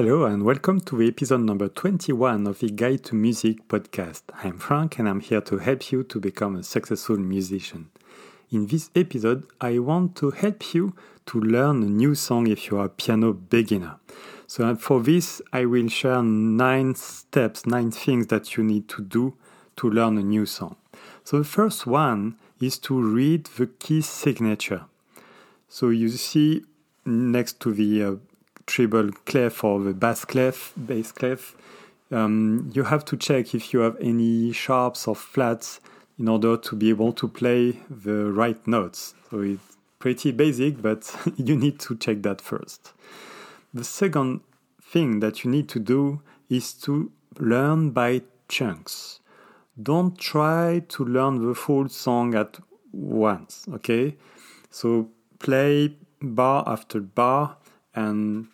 Hello and welcome to episode number 21 of the Guide to Music podcast. I'm Frank and I'm here to help you to become a successful musician. In this episode, I want to help you to learn a new song if you are a piano beginner. So for this, I will share nine steps, nine things that you need to do to learn a new song. So the first one is to read the key signature. So you see next to the uh, treble clef or the bass clef, bass clef, um, you have to check if you have any sharps or flats in order to be able to play the right notes. So it's pretty basic, but you need to check that first. The second thing that you need to do is to learn by chunks. Don't try to learn the full song at once, okay? So play bar after bar and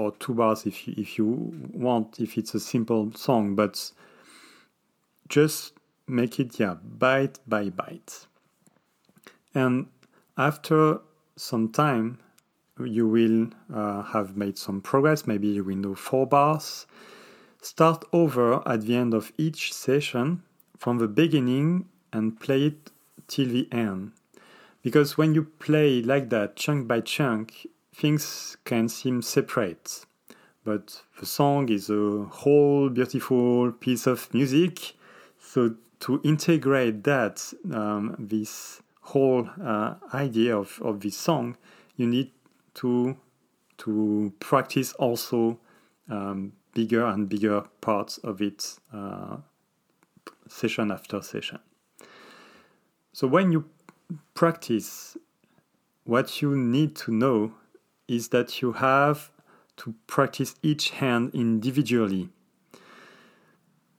or two bars if you, if you want if it's a simple song but just make it yeah bite by bite and after some time you will uh, have made some progress. Maybe you will know four bars. Start over at the end of each session from the beginning and play it till the end. Because when you play like that chunk by chunk things can seem separate, but the song is a whole beautiful piece of music. So to integrate that, um, this whole uh, idea of, of this song, you need to to practice also um, bigger and bigger parts of it uh, session after session. So when you practice, what you need to know is that you have to practice each hand individually.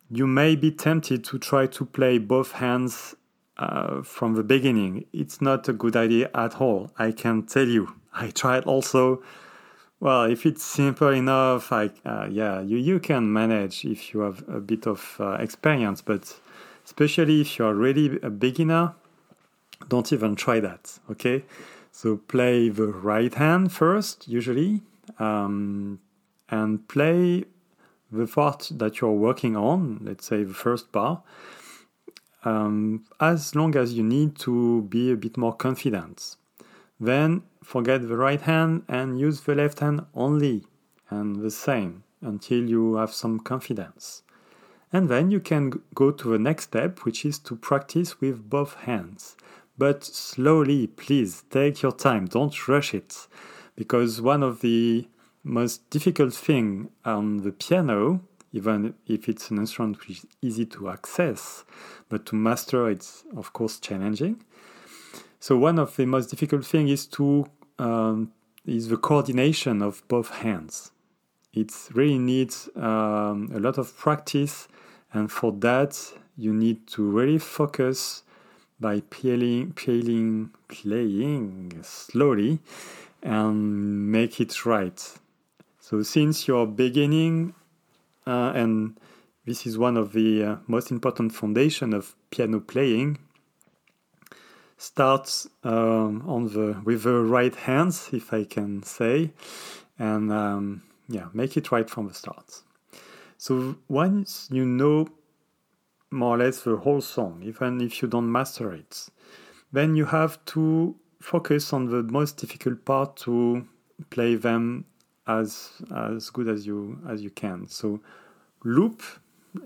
You may be tempted to try to play both hands uh, from the beginning. It's not a good idea at all, I can tell you. I tried also. Well, if it's simple enough, I, uh, yeah, you, you can manage if you have a bit of uh, experience, but especially if you are really a beginner, don't even try that, okay? So play the right hand first, usually, um, and play the part that you're working on, let's say the first bar, um, as long as you need to be a bit more confident. Then forget the right hand and use the left hand only, and the same until you have some confidence. And then you can go to the next step, which is to practice with both hands but slowly, please take your time, don't rush it. Because one of the most difficult thing on the piano, even if it's an instrument which is easy to access, but to master it's of course challenging. So one of the most difficult thing is to um, is the coordination of both hands. It really needs um, a lot of practice, and for that you need to really focus by playing, playing, playing slowly and make it right. So since you're beginning, uh, and this is one of the uh, most important foundation of piano playing, starts um, on the with the right hands, if I can say, and um, yeah, make it right from the start. So once you know more or less the whole song, even if you don't master it. Then you have to focus on the most difficult part to play them as as good as you as you can. So loop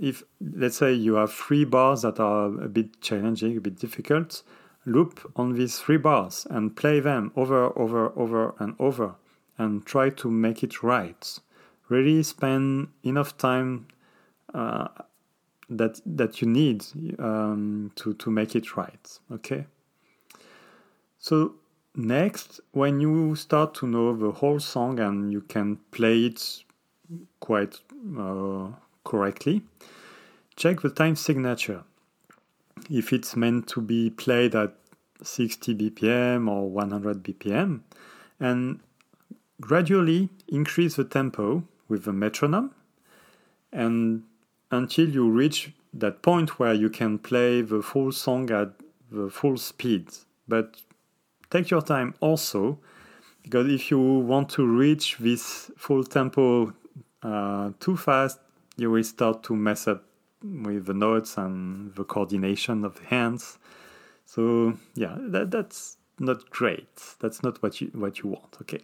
if let's say you have three bars that are a bit challenging, a bit difficult, loop on these three bars and play them over, over, over, and over, and try to make it right. Really spend enough time uh, that that you need um, to to make it right. Okay. So next, when you start to know the whole song and you can play it quite uh, correctly, check the time signature. If it's meant to be played at 60 BPM or 100 BPM, and gradually increase the tempo with the metronome and until you reach that point where you can play the full song at the full speed. But take your time also, because if you want to reach this full tempo uh, too fast, you will start to mess up with the notes and the coordination of the hands. So yeah, that, that's not great. That's not what you what you want. Okay.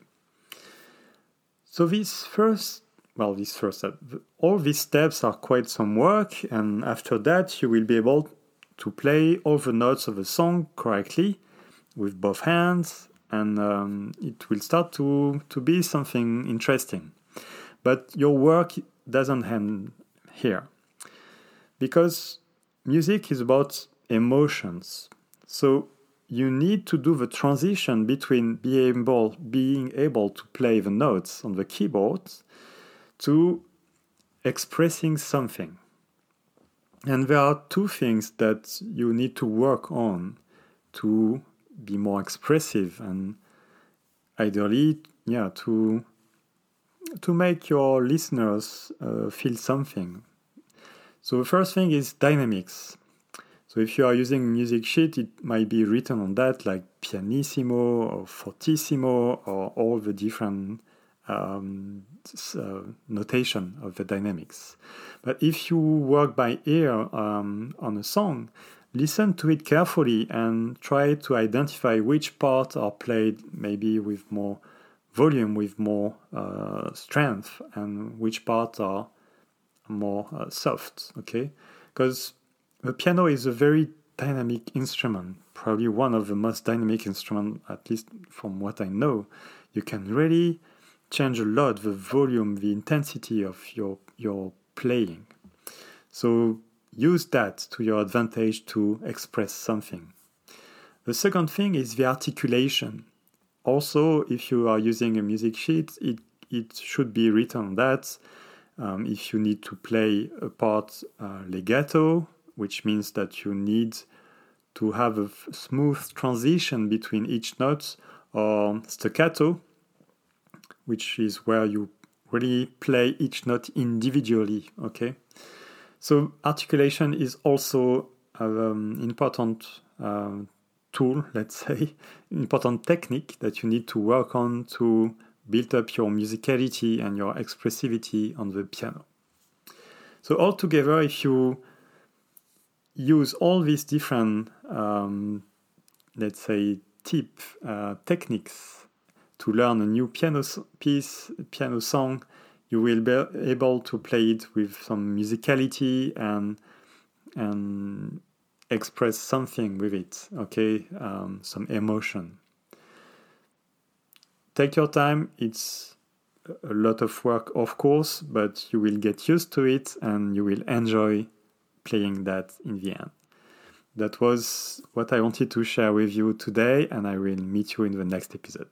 So this first, well, this first step, all these steps are quite some work, and after that, you will be able to play all the notes of a song correctly with both hands, and um, it will start to to be something interesting. But your work doesn't end here, because music is about emotions. So you need to do the transition between being able, being able to play the notes on the keyboard to expressing something. And there are two things that you need to work on to be more expressive and ideally, yeah, to to make your listeners uh, feel something. So the first thing is dynamics. So if you are using music sheet, it might be written on that like pianissimo or fortissimo or all the different um, uh, notation of the dynamics. But if you work by ear um, on a song, listen to it carefully and try to identify which parts are played maybe with more volume, with more uh, strength, and which parts are more uh, soft. Okay, because the piano is a very dynamic instrument, probably one of the most dynamic instruments, at least from what I know. You can really change a lot the volume, the intensity of your your playing. So use that to your advantage to express something. The second thing is the articulation. Also, if you are using a music sheet, it, it should be written that. Um, if you need to play a part uh, legato, which means that you need to have a smooth transition between each note or staccato, which is where you really play each note individually. Okay, so articulation is also an um, important um, tool, let's say, important technique that you need to work on to build up your musicality and your expressivity on the piano. So altogether, if you use all these different, um, let's say, tip uh, techniques to learn a new piano piece, piano song, you will be able to play it with some musicality and and express something with it. Okay, um, some emotion. Take your time. It's a lot of work, of course, but you will get used to it and you will enjoy playing that in the end. That was what I wanted to share with you today, and I will meet you in the next episode.